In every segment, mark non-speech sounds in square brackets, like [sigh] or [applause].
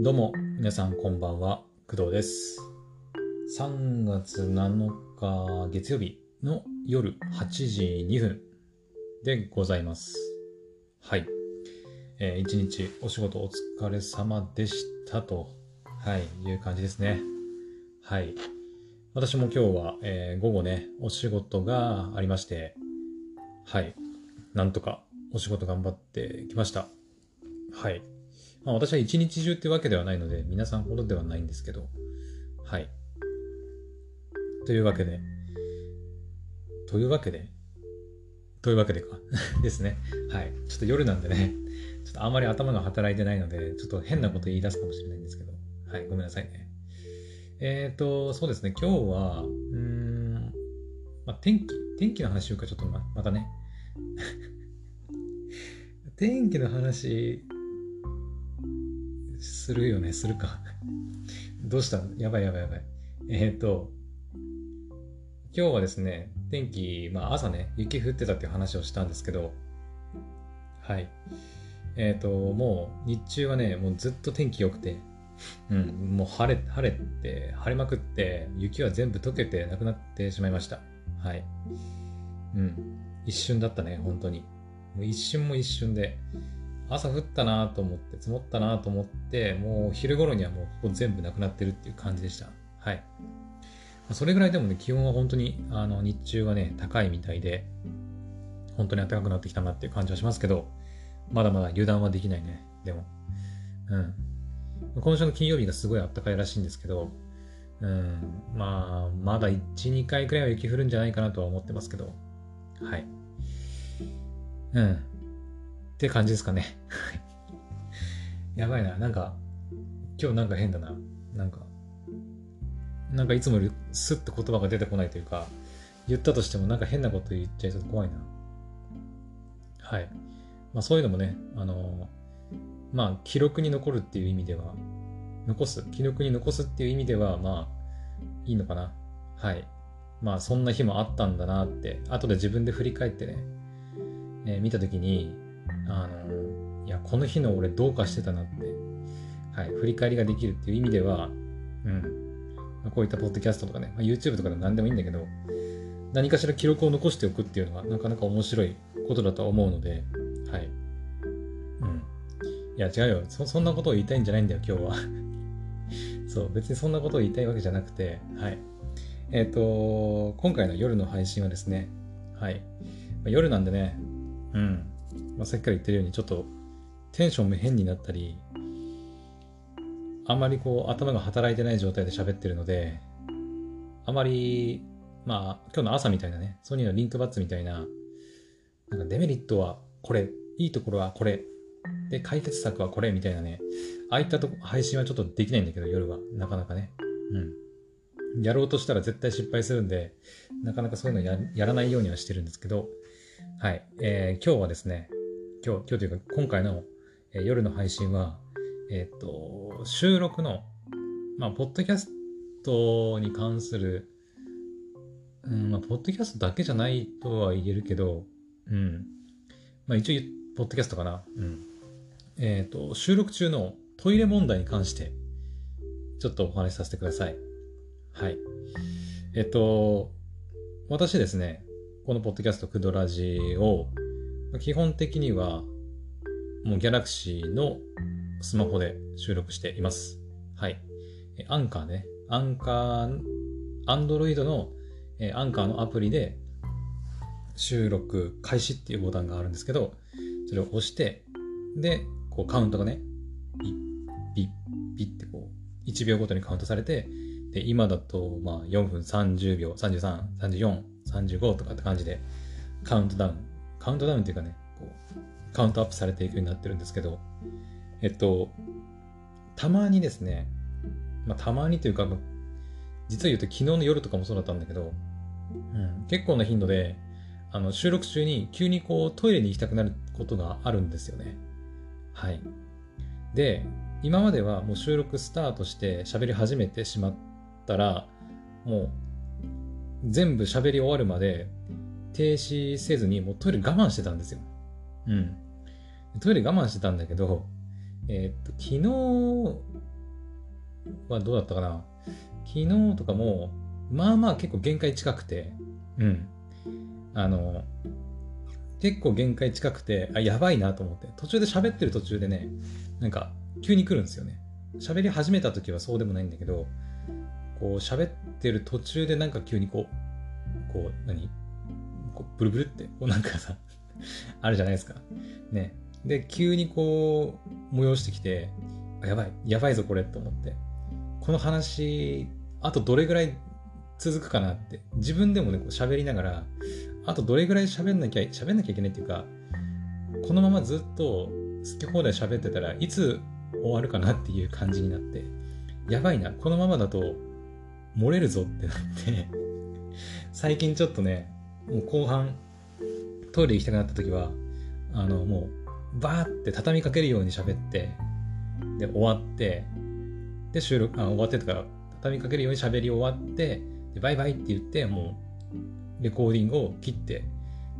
どうも、皆さんこんばんは、工藤です。3月7日月曜日の夜8時2分でございます。はい。えー一日お仕事お疲れ様でしたと、はい、いう感じですね。はい。私も今日は、えー午後ね、お仕事がありまして、はい。なんとかお仕事頑張ってきました。はい。まあ私は一日中ってわけではないので、皆さんほどではないんですけど、はい。というわけで、というわけで、というわけでか。[laughs] ですね。はい。ちょっと夜なんでね、ちょっとあんまり頭が働いてないので、ちょっと変なこと言い出すかもしれないんですけど、はい。ごめんなさいね。えっ、ー、と、そうですね。今日は、うん、まあ、天気、天気の話をかちょっとままたね。[laughs] 天気の話、するよね、するか。どうした？のやばいやばいやばい。えっ、ー、と、今日はですね、天気、まあ朝ね、雪降ってたっていう話をしたんですけど、はい。えっ、ー、と、もう日中はね、もうずっと天気良くて、うん、もう晴れ、晴れて、晴れまくって、雪は全部溶けてなくなってしまいました。はい。うん。一瞬だったね、本当に。もう一瞬も一瞬で、朝降ったなと思って、積もったなと思って、もう昼頃にはもうほぼ全部なくなってるっていう感じでした。はい。それぐらいでもね、気温は本当に、あの、日中はね、高いみたいで、本当に暖かくなってきたなっていう感じはしますけど、まだまだ油断はできないね、でも。うん。今週の金曜日がすごい暖かいらしいんですけど、うん、まあ、まだ1、2回くらいは雪降るんじゃないかなとは思ってますけど、はい。うん。って感じですかね。やばいな。なんか、今日なんか変だな。なんか、なんかいつもよりスッと言葉が出てこないというか、言ったとしてもなんか変なこと言っちゃいそうで怖いな。はい。まあそういうのもね、あの、まあ記録に残るっていう意味では、残す、記録に残すっていう意味では、まあ、いいのかな。はい。まあそんな日もあったんだなって、後で自分で振り返ってね、えー見たときに、あの、いや、この日の俺どうかしてたなって、はい、振り返りができるっていう意味では、うん、まあこういったポッドキャストとかね、まあ、YouTube とかでも何でもいいんだけど、何かしら記録を残しておくっていうのがなかなか面白いことだとは思うので、はい。うん。いや、違うよ。そそんなことを言いたいんじゃないんだよ、今日は。[laughs] そう、別にそんなことを言いたいわけじゃなくて、はい。えっ、と、今回の夜の配信はですね、はい。まあ夜なんでね、うん。まあ、さっきから言ってるように、ちょっとテンションも変になったり、あんまりこう頭が働いてない状態で喋ってるので、あまり、まあ今日の朝みたいなね、ソニーのリンクバッツみたいな、なんかデメリットはこれ、いいところはこれ、で、解決策はこれみたいなね、ああいったとこ配信はちょっとできないんだけど、夜は。なかなかね。うん。やろうとしたら絶対失敗するんで、なかなかそういうのややらないようにはしてるんですけど、はい。えー今日はですね、今日、今日というか今回の、えー夜の配信は、えーっと、収録の、まあ、ポッドキャストに関する、うん、まあ、ポッドキャストだけじゃないとは言えるけど、うん。まあ、一応、ポッドキャストかな。うん。えーっと、収録中のトイレ問題に関して、ちょっとお話しさせてください。はい。えっと、私ですね、このポッドキャストクドラジを、基本的には、もうギャラクシーのスマホで収録しています。はい。アンカーね。アンカー、アンドロイドのアンカーのアプリで収録開始っていうボタンがあるんですけど、それを押して、で、こうカウントがね、ピッ、ピッ、ピッってこう、1秒ごとにカウントされて、で、今だと、まあ、4分30秒、33、34、35とかって感じで、カウントダウン、カウントダウンっていうかね、こう、カウントアップされていくようになってるんですけど、えっと、たまにですね、まあ、たまにというか、実は言うと昨日の夜とかもそうだったんだけど、うん、結構な頻度で、あの、収録中に急にこうトイレに行きたくなることがあるんですよね。はい。で、今まではもう収録スタートして喋り始めてしまったら、もう全部喋り終わるまで停止せずにもうトイレ我慢してたんですよ。うん。トイレ我慢してたんだけど、えー、っと、昨日はどうだったかな昨日とかも、まあまあ結構限界近くて、うん。あの、結構限界近くて、あ、やばいなと思って、途中で喋ってる途中でね、なんか急に来るんですよね。喋り始めた時はそうでもないんだけど、こう喋ってる途中でなんか急にこう、こう何、こうブルブルって、こうなんかさ [laughs] あるじゃないですか。ね。で、急にこう、催してきて、やばい、やばいぞこれと思って。この話、あとどれぐらい続くかなって、自分でもね、こう喋りながら、あとどれぐらい喋んなきゃ、喋んなきゃいけないっていうか、このままずっと好き放題喋ってたらいつ終わるかなっていう感じになって、やばいな、このままだと漏れるぞってなって最近ちょっとね、もう後半、トイレ行きたくなった時は、あの、もう、バーって畳みかけるように喋って、で、終わって、で、収録、あ、終わってとか、畳みかけるように喋り終わって、で、バイバイって言って、もう、レコーディングを切って、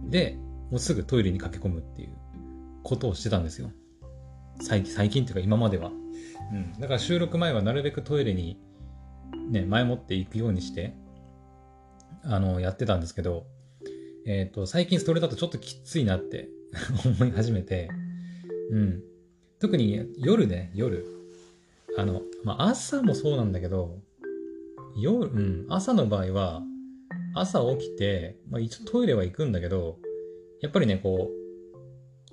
で、もうすぐトイレに駆け込むっていうことをしてたんですよ。最近、最近っていうか今までは。うん。だから収録前はなるべくトイレにね、前もっていくようにして、あの、やってたんですけど、えっ、ー、と、最近それだとちょっときついなって [laughs] 思い始めて、うん。特に夜ね、夜。あの、まあ、朝もそうなんだけど、夜、うん、朝の場合は、朝起きて、まあ、一応トイレは行くんだけど、やっぱりね、こ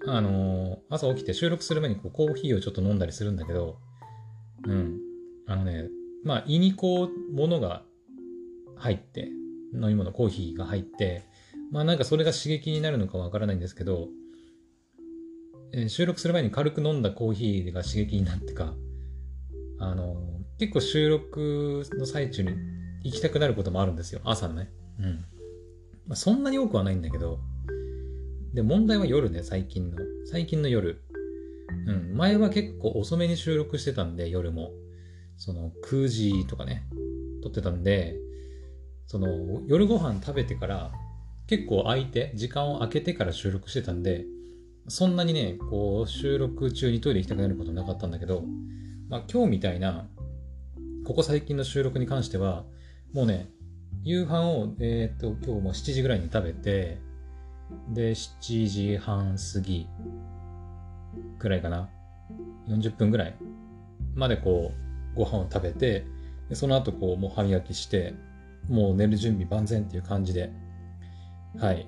う、あのー、朝起きて収録する前にこうコーヒーをちょっと飲んだりするんだけど、うん。あのね、まあ、胃にこう、ものが入って、飲み物、コーヒーが入って、まあなんかそれが刺激になるのかわからないんですけど、えー、収録する前に軽く飲んだコーヒーが刺激になってか、あの、結構収録の最中に行きたくなることもあるんですよ。朝のね。うん。まあ、そんなに多くはないんだけど、で、問題は夜ね、最近の。最近の夜。うん。前は結構遅めに収録してたんで、夜も。その9時とかね、撮ってたんで、その夜ご飯食べてから結構空いて、時間を空けてから収録してたんで、そんなにね、こう収録中にトイレ行きたくなることなかったんだけど、まあ今日みたいな、ここ最近の収録に関しては、もうね、夕飯を、えっ、と、今日も7時ぐらいに食べて、で、7時半過ぎくらいかな。40分ぐらいまでこう、ご飯を食べて、でその後こう、もう歯磨きして、もう寝る準備万全っていう感じで、はい。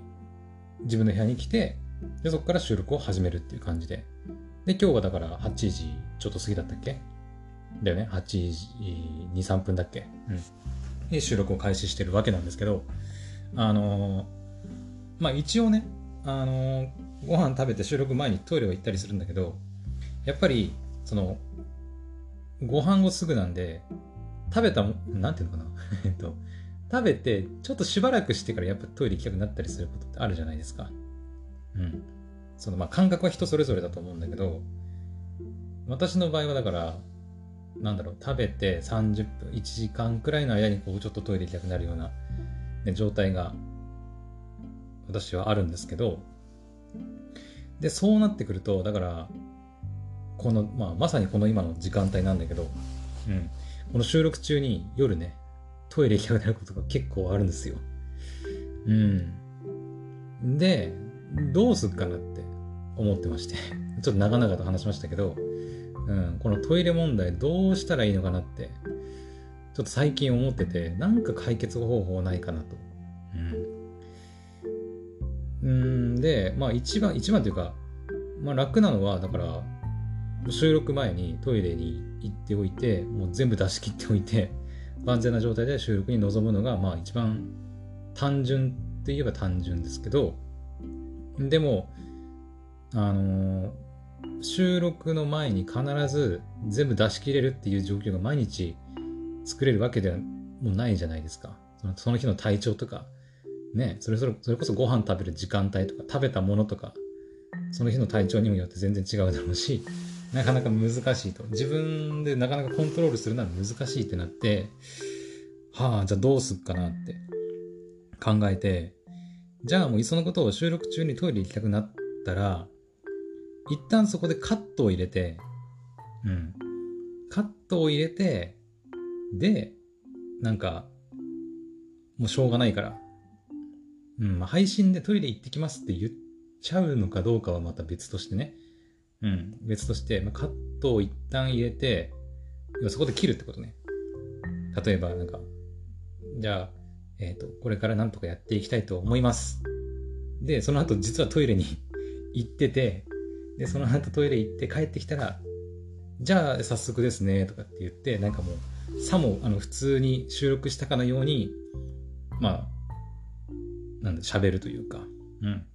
自分の部屋に来て、で、そこから収録を始めるっていう感じで。で、今日はだから8時ちょっと過ぎだったっけ？だよね？8時2、3分だっけ？うん。で、収録を開始してるわけなんですけど、あのー、まあ一応ね、あのー、ご飯食べて収録前にトイレは行ったりするんだけど、やっぱり、その、ご飯後すぐなんで、食べたも、なんていうのかな？[laughs] えっと、食べて、ちょっとしばらくしてからやっぱトイレ行きたくなったりすることってあるじゃないですか。うん。その、まあ、感覚は人それぞれだと思うんだけど、私の場合はだから、なんだろう、食べて30分、1時間くらいの間にこう、ちょっとトイレ行きたくなるような、ね、状態が、私はあるんですけど、で、そうなってくると、だから、この、まあ、まさにこの今の時間帯なんだけど、うん。この収録中に夜ね、トイレ行きたくなることが結構あるんですよ。うん。で、どうすっかなって思ってまして [laughs] ちょっと長々と話しましたけど、うん、このトイレ問題どうしたらいいのかなって、ちょっと最近思ってて、なんか解決方法ないかなと。うん。んで、まあ一番、一番というか、まあ楽なのは、だから、収録前にトイレに行っておいて、もう全部出し切っておいて、万全な状態で収録に臨むのが、まあ一番単純って言えば単純ですけど、でも、あのー、収録の前に必ず全部出し切れるっていう状況が毎日作れるわけではもうないじゃないですか。そのその日の体調とか、ね、それそれそれこそご飯食べる時間帯とか、食べたものとか、その日の体調にもよって全然違うだろうし、なかなか難しいと。自分でなかなかコントロールするのは難しいってなって、はあ、じゃあどうすっかなって考えて、じゃあもういっそのことを収録中にトイレ行きたくなったら、一旦そこでカットを入れて、うん。カットを入れて、で、なんか、もうしょうがないから。うん、配信でトイレ行ってきますって言っちゃうのかどうかはまた別としてね。うん、別として、まあ、カットを一旦入れて、そこで切るってことね。例えば、なんか、じゃあ、えっ、ー、と、これからなんとかやっていきたいと思います。で、その後実はトイレに [laughs] 行ってて、で、その後トイレ行って帰ってきたら、じゃあ早速ですね、とかって言って、なんかもう、さも、あの、普通に収録したかのように、まあ、なんだ、喋るというか、うん。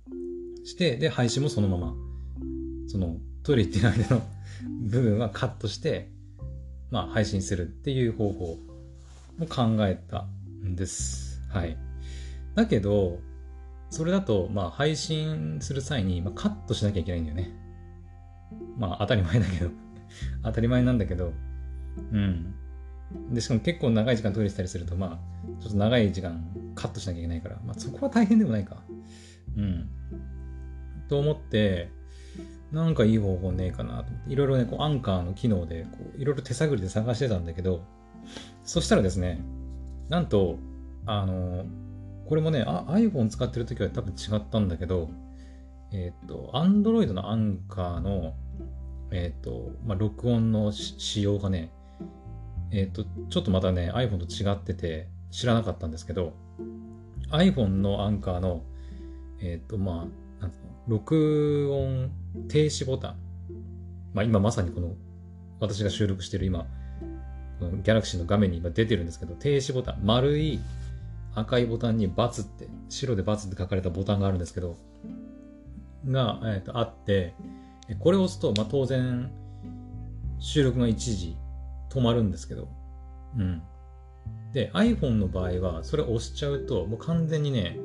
して、で、配信もそのまま、その、トイレ行ってる間の部分はカットして、まあ、配信するっていう方法も考えたんです。はい。だけど、それだと、まあ、配信する際に、まあ、カットしなきゃいけないんだよね。まあ、当たり前だけど [laughs] 当たり前なんだけど、うん。で、しかも結構長い時間トイレしたりすると、まあ、ちょっと長い時間カットしなきゃいけないから、まあ、そこは大変でもないか。うん。と思って、なんかいい方法ねえかなと、いろいろね、こう、アンカーの機能で、こう、いろいろ手探りで探してたんだけど、そしたらですね、なんと、あの、これもね、iPhone 使ってる時は多分違ったんだけど、えっ、ー、と、Android のアンカーの、えっ、ー、と、まあ、録音の仕様がね、えっ、ー、と、ちょっとまたね、iPhone と違ってて、知らなかったんですけど、iPhone のアンカーの、えっ、と、まあ、なん録音停止ボタン。まあ、今まさにこの、私が収録している今、この Galaxy の画面に今出てるんですけど、停止ボタン、丸い赤いボタンにバツって、白でバツって書かれたボタンがあるんですけど、が、えー、とあって、これを押すと、まあ、当然、収録が一時止まるんですけど、うん。で、iPhone の場合は、それを押しちゃうと、もう完全にね、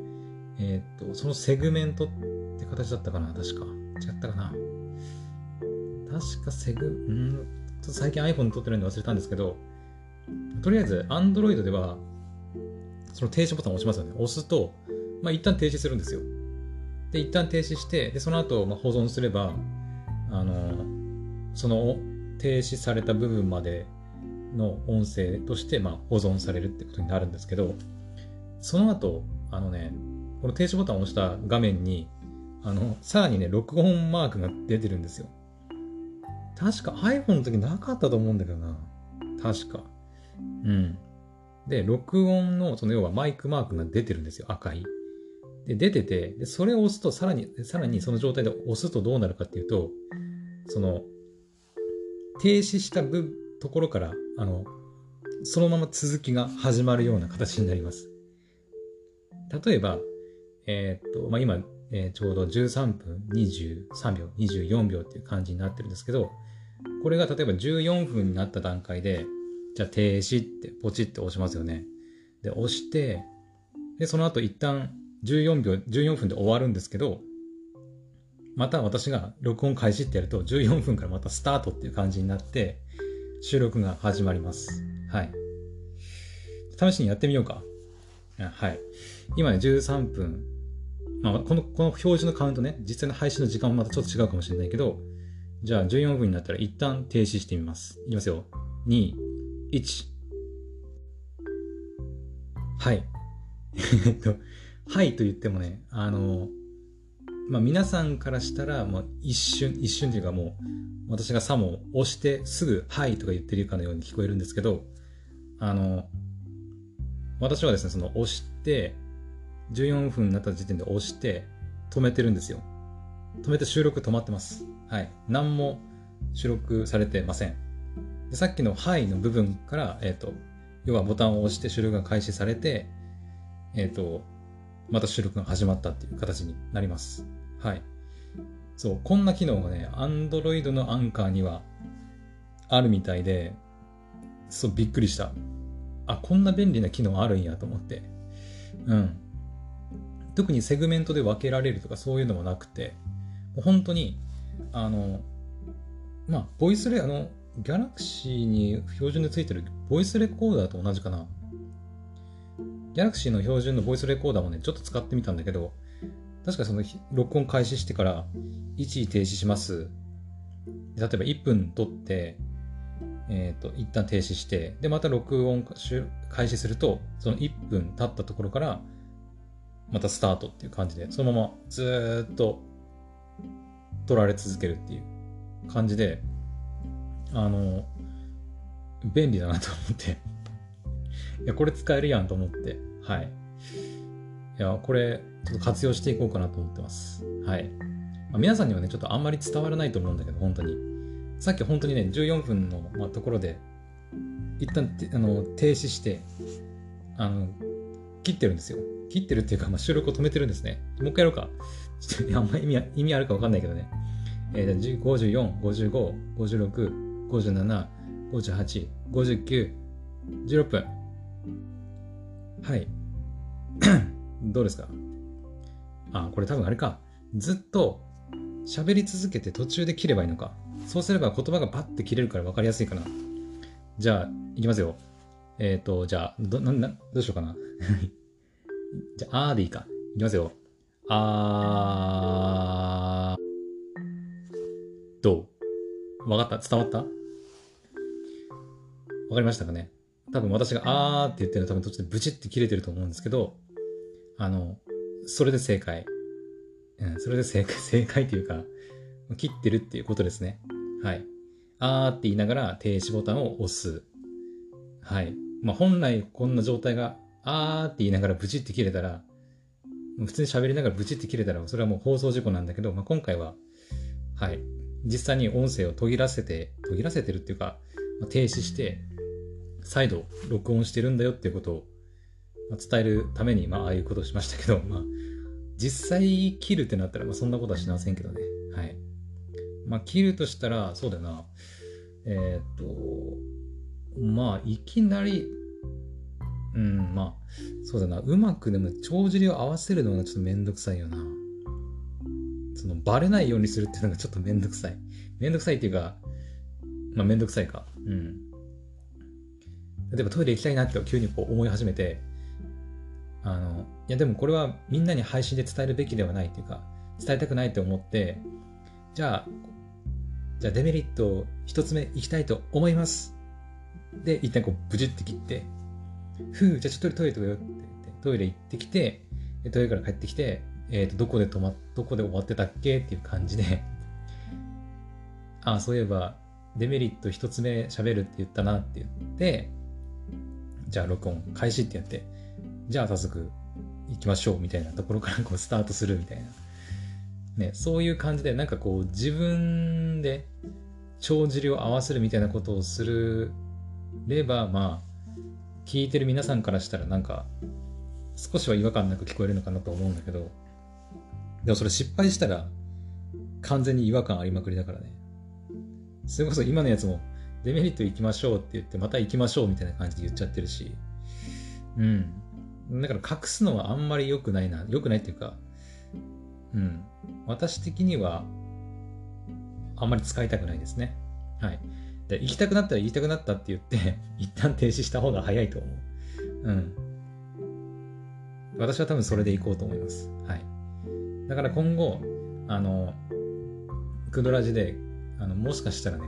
えっ、ー、と、そのセグメントって形だったかな確か。違ったかな確かセグ、んちょっと最近 iPhone 撮ってるんで忘れたんですけど、とりあえず Android ではその停止ボタンを押しますよね。押すと、まあ、一旦停止するんですよ。で、一旦停止して、で、その後、まあ、保存すれば、あの、その停止された部分までの音声として、まあ、保存されるってことになるんですけど、その後、あのね、この停止ボタンを押した画面に、あの、さらにね、録音マークが出てるんですよ。確か iPhone の時なかったと思うんだけどな。確か。うん。で、録音の、その要はマイクマークが出てるんですよ、赤い。で、出てて、でそれを押すと、さらに、さらにその状態で押すとどうなるかっていうと、その、停止した、ところから、あの、そのまま続きが始まるような形になります。例えば、えー、っと、まあ、今、えー、ちょうど13分23秒、24秒っていう感じになってるんですけど、これが例えば14分になった段階で、じゃあ停止ってポチって押しますよね。で、押して、で、その後一旦14秒、14分で終わるんですけど、また私が録音開始ってやると14分からまたスタートっていう感じになって収録が始まります。はい。試しにやってみようか。はい。今ね、13分。まあ、この、この表示のカウントね、実際の配信の時間もまたちょっと違うかもしれないけど、じゃあ14分になったら一旦停止してみます。いきますよ。2、1。はい。[laughs] えっと、はいと言ってもね、あの、まあ、皆さんからしたら、もう一瞬、一瞬というかもう、私がさも押してすぐ、はいとか言ってるかのように聞こえるんですけど、あの、私はですね、その押して、14分になった時点で押して、止めてるんですよ。止めて収録止まってます。はい。何も収録されてません。でさっきの「はい」の部分から、えっ、ー、と、要はボタンを押して収録が開始されて、えっ、ー、と、また収録が始まったっていう形になります。はい。そう、こんな機能がね、Android のアンカーにはあるみたいで、そう、びっくりした。あ、こんな便利な機能あるんやと思って。うん。特にセグメントで分けられるとかそういうのもなくて、本当に、あの、まあ、ボイスレあの、ギャラクシーに標準でついてるボイスレコーダーと同じかな。ギャラクシーの標準のボイスレコーダーもね、ちょっと使ってみたんだけど、確かその録音開始してから一時停止します。例えば1分撮って、えっ、と、一旦停止して、で、また録音開始すると、その1分経ったところから、またスタートっていう感じで、そのままずっと取られ続けるっていう感じで、あの、便利だなと思っていや、これ使えるやんと思って、はい。いや、これ、ちょっと活用していこうかなと思ってます。はい。まあ、皆さんにはね、ちょっとあんまり伝わらないと思うんだけど、本当に。さっき本当にね、14分の、まあ、ところで、一旦あの停止して、あの、切ってるんですよ。切ってるっていうか、まあ、収録を止めてるんですね。もう一回やろうか。ちょっと、あんま意味意味あるかわかんないけどね。えー、54、55、56、57、58、59、16分。はい。[coughs] どうですか？あ、これ多分あれか。ずっと喋り続けて途中で切ればいいのか。そうすれば言葉がパッて切れるから分かりやすいかな。じゃあ、いきますよ。えっ、ー、と、じゃあ、ど、な、な、どうしようかな。じゃあ、あーでいいか。いきますよ。あー。どう？わかった？伝わった？わかりましたかね？多分私があーって言ってるの多分途中でブチって切れてると思うんですけど、あの、それで正解。うん、それで正解、[laughs] 正解っていうか、切ってるっていうことですね。はい。あーって言いながら停止ボタンを押す。はい。まあ、本来こんな状態が、あーって言いながらブチって切れたら、普通に喋りながらブチって切れたら、それはもう放送事故なんだけど、まあ、今回は、はい。実際に音声を途切らせて、途切らせてるっていうか、まあ、停止して、再度録音してるんだよっていうことを、ま、伝えるために、まあ、ああいうことをしましたけど、[laughs] まあ、実際切るってなったら、まあ、そんなことはしませんけどね。はい。まあ、切るとしたら、そうだな。えー、っと、まあ、いきなり、うん、まあ、そうだな。うまくでも帳尻を合わせるのがちょっとめんどくさいよな。その、バレないようにするっていうのがちょっとめんどくさい。めんどくさいっていうか、まあ、めんどくさいか。うん。例えばトイレ行きたいなって急にこう思い始めて、あの、いやでもこれはみんなに配信で伝えるべきではないっていうか、伝えたくないって思って、じゃあ、じゃあデメリットを一つ目いきたいと思います。で、一旦こうブジって切って、ふう、じゃあちょっとトイレとかよって言って、トイレ行ってきて、トイレから帰ってきて、えっ、ー、と、どこで止ま、どこで終わってたっけっていう感じで、ああ、そういえば、デメリット一つ目喋るって言ったなって言って、じゃあ録音開始ってやって、じゃあ早速行きましょうみたいなところからこうスタートするみたいな。ね、そういう感じでなんかこう自分で帳尻を合わせるみたいなことをするれば、まあ、聞いてる皆さんからしたらなんか少しは違和感なく聞こえるのかなと思うんだけど、でもそれ失敗したら完全に違和感ありまくりだからね。それこそ今のやつもデメリット行きましょうって言って、また行きましょうみたいな感じで言っちゃってるし、うん。だから隠すのはあんまり良くないな。良くないっていうか、うん。私的には、あんまり使いたくないですね。はい。で、行きたくなったら行きたくなったって言って、[laughs] 一旦停止した方が早いと思う。うん。私は多分それで行こうと思います。はい。だから今後、あの、クドラジで、あの、もしかしたらね、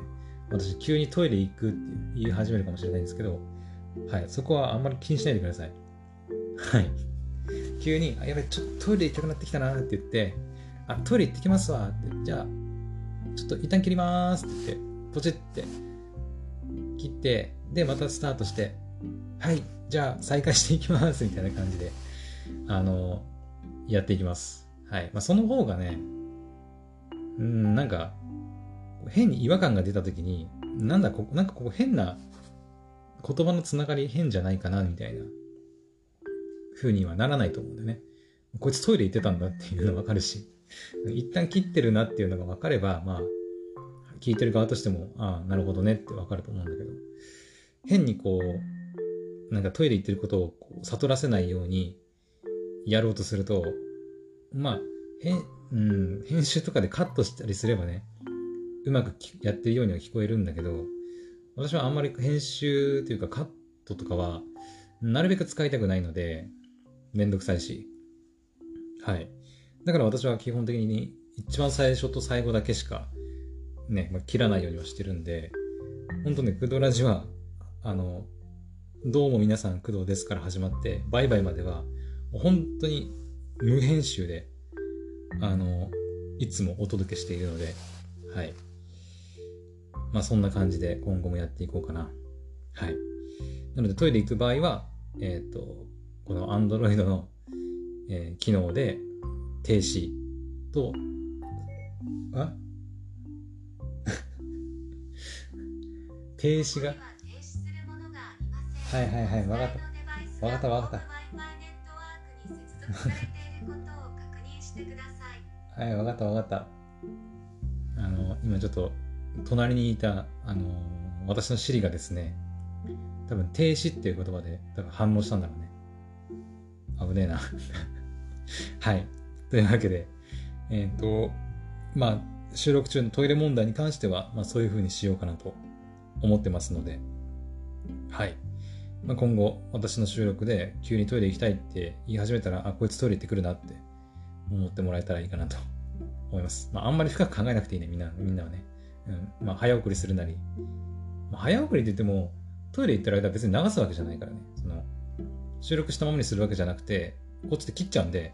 私急にトイレ行くって言い始めるかもしれないんですけど、はい、そこはあんまり気にしないでください。はい。急に、あ、やべ、ちょっとトイレ行きたくなってきたなって言って、あ、トイレ行ってきますわって、じゃあ、ちょっと一旦切りますって言って、ポチって切って、で、またスタートして、はい、じゃあ再開していきますみたいな感じで、あの、やっていきます。はい。まあ、その方がね、うん、なんか、変に違和感が出た時に、なんだここ、なんかここ変な言葉のつながり変じゃないかな、みたいな風にはならないと思うんだよね。こいつトイレ行ってたんだっていうのわかるし、一旦切ってるなっていうのが分かれば、まあ、聞いてる側としても、ああ、なるほどねってわかると思うんだけど、変にこう、なんかトイレ行ってることを悟らせないようにやろうとすると、まあ、編、うん、編集とかでカットしたりすればね、うまくやってるようには聞こえるんだけど、私はあんまり編集というかカットとかは、なるべく使いたくないので、めんどくさいし。はい。だから私は基本的に一番最初と最後だけしか、ね、まあ、切らないようにはしてるんで、本当ね、クドラジは、あの、どうも皆さん工藤ですから始まって、バイバイまでは、本当に無編集で、あの、いつもお届けしているので、はい。まあそんな感じで今後もやっていこうかな。はい。なのでトイレ行く場合は、えっ、ー、と、この Android の、えー、機能で停止と、あ？停止がはいはいはい、わかった。わかったわかった。はい、わかったわかった。あの、今ちょっと、隣にいた、あの、私のシリがですね、多分停止っていう言葉で多分反応したんだろうね。危ねえな [laughs] はい。というわけで、えっ、ー、と、まあ、収録中のトイレ問題に関しては、まあそういう風にしようかなと思ってますので、はい。まあ、今後、私の収録で急にトイレ行きたいって言い始めたら、あ、こいつトイレ行ってくるなって思ってもらえたらいいかなと思います。まあ、あんまり深く考えなくていいね、みんな、みんなはね。うん。まあ、早送りするなり。まあ、早送りって言っても、トイレ行ってる間は別に流すわけじゃないからね。その、収録したままにするわけじゃなくて、こっちで切っちゃうんで、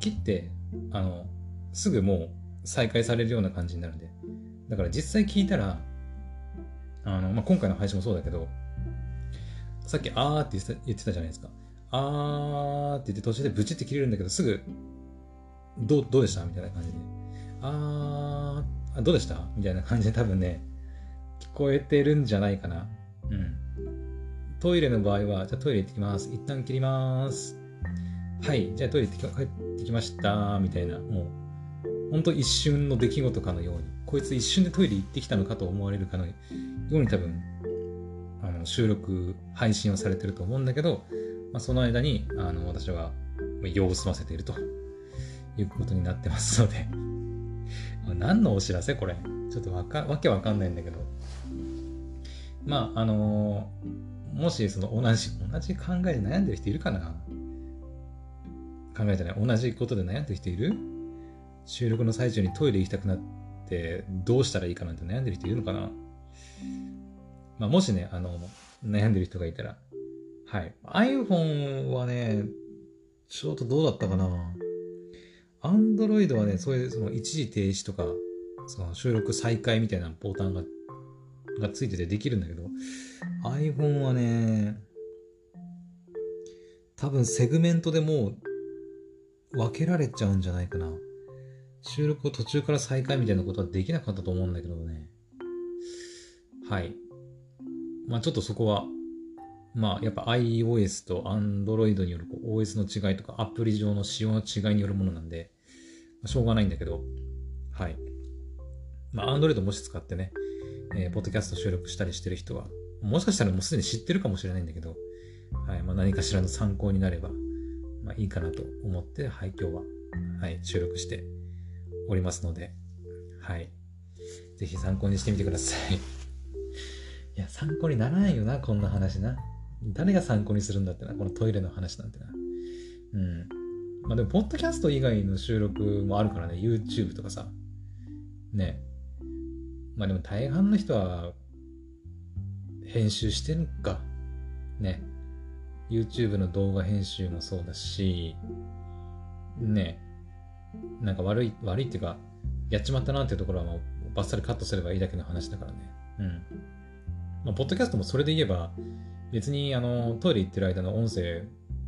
切って、あの、すぐもう再開されるような感じになるんで。だから実際聞いたら、あの、まあ、今回の配信もそうだけど、さっきあーって言ってたじゃないですか。あーって言って途中でブチって切れるんだけど、すぐ、どう、どうでした？みたいな感じで。あー、どうでした？みたいな感じで多分ね、聞こえてるんじゃないかな。うん。トイレの場合は、じゃあトイレ行ってきます。一旦切ります。はい、じゃあトイレ行って帰ってきました。みたいな、もう、ほんと一瞬の出来事かのように、こいつ一瞬でトイレ行ってきたのかと思われるかのように多分、あの収録、配信をされてると思うんだけど、まあ、その間にあの私は用を済ませているということになってますので何のお知らせこれ。ちょっとわか、わけわかんないんだけど。まあ、あのー、もしその同じ、同じ考えで悩んでる人いるかな？考えじゃない。同じことで悩んでる人いる？収録の最中にトイレ行きたくなってどうしたらいいかなんて悩んでる人いるのかな？まあ、もしね、あの、悩んでる人がいたら、はい。iPhone はね、ちょっとどうだったかな Android はね、そういうその一時停止とか、その収録再開みたいなボタンが、がついててできるんだけど、iPhone はね、多分セグメントでもう分けられちゃうんじゃないかな。収録を途中から再開みたいなことはできなかったと思うんだけどね。はい。まあちょっとそこは、まあやっぱ iOS と Android による OS の違いとかアプリ上の仕様の違いによるものなんで、まあ、しょうがないんだけど、はい。まあ Android もし使ってね、えー、ポッドキャスト収録したりしてる人は、もしかしたらもうすでに知ってるかもしれないんだけど、はい。まあ何かしらの参考になれば、まあいいかなと思って、はい、今日は、はい、収録しておりますので、はい。ぜひ参考にしてみてください。参考にならないよな、こんな話な。誰が参考にするんだってな、このトイレの話なんてな。うん。まあでも、ポッドキャスト以外の収録もあるからね、YouTube とかさ。ね。まあでも大半の人は、編集してるか。ね。YouTube の動画編集もそうだし、ね。なんか悪い、悪いっていうか、やっちまったなっていうところはもうバッサリカットすればいいだけの話だからね。うん。まあ、ポッドキャストもそれで言えば、別にあのトイレ行ってる間の音声、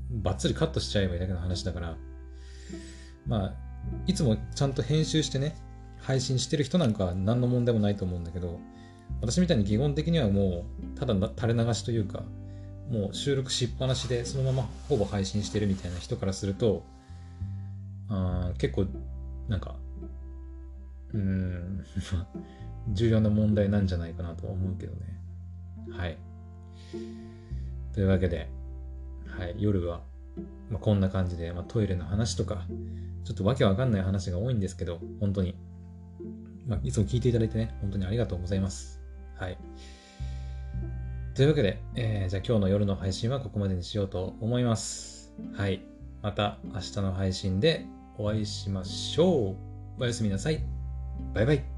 ばっつりカットしちゃえばいいだけの話だから、まあ、いつもちゃんと編集してね、配信してる人なんかは何の問題もないと思うんだけど、私みたいに基本的にはもう、ただ垂れ流しというか、もう収録しっぱなしでそのままほぼ配信してるみたいな人からすると、あ結構、なんか、うーん、[laughs] 重要な問題なんじゃないかなとは思うけどね。はい。というわけで、はい、夜は、まあ、こんな感じで、まあ、トイレの話とか、ちょっとわけわかんない話が多いんですけど、本当に、まあ、いつも聞いていただいてね、本当にありがとうございます。はい。というわけで、えー、じゃあ今日の夜の配信はここまでにしようと思います。はい。また明日の配信でお会いしましょう。おやすみなさい。バイバイ。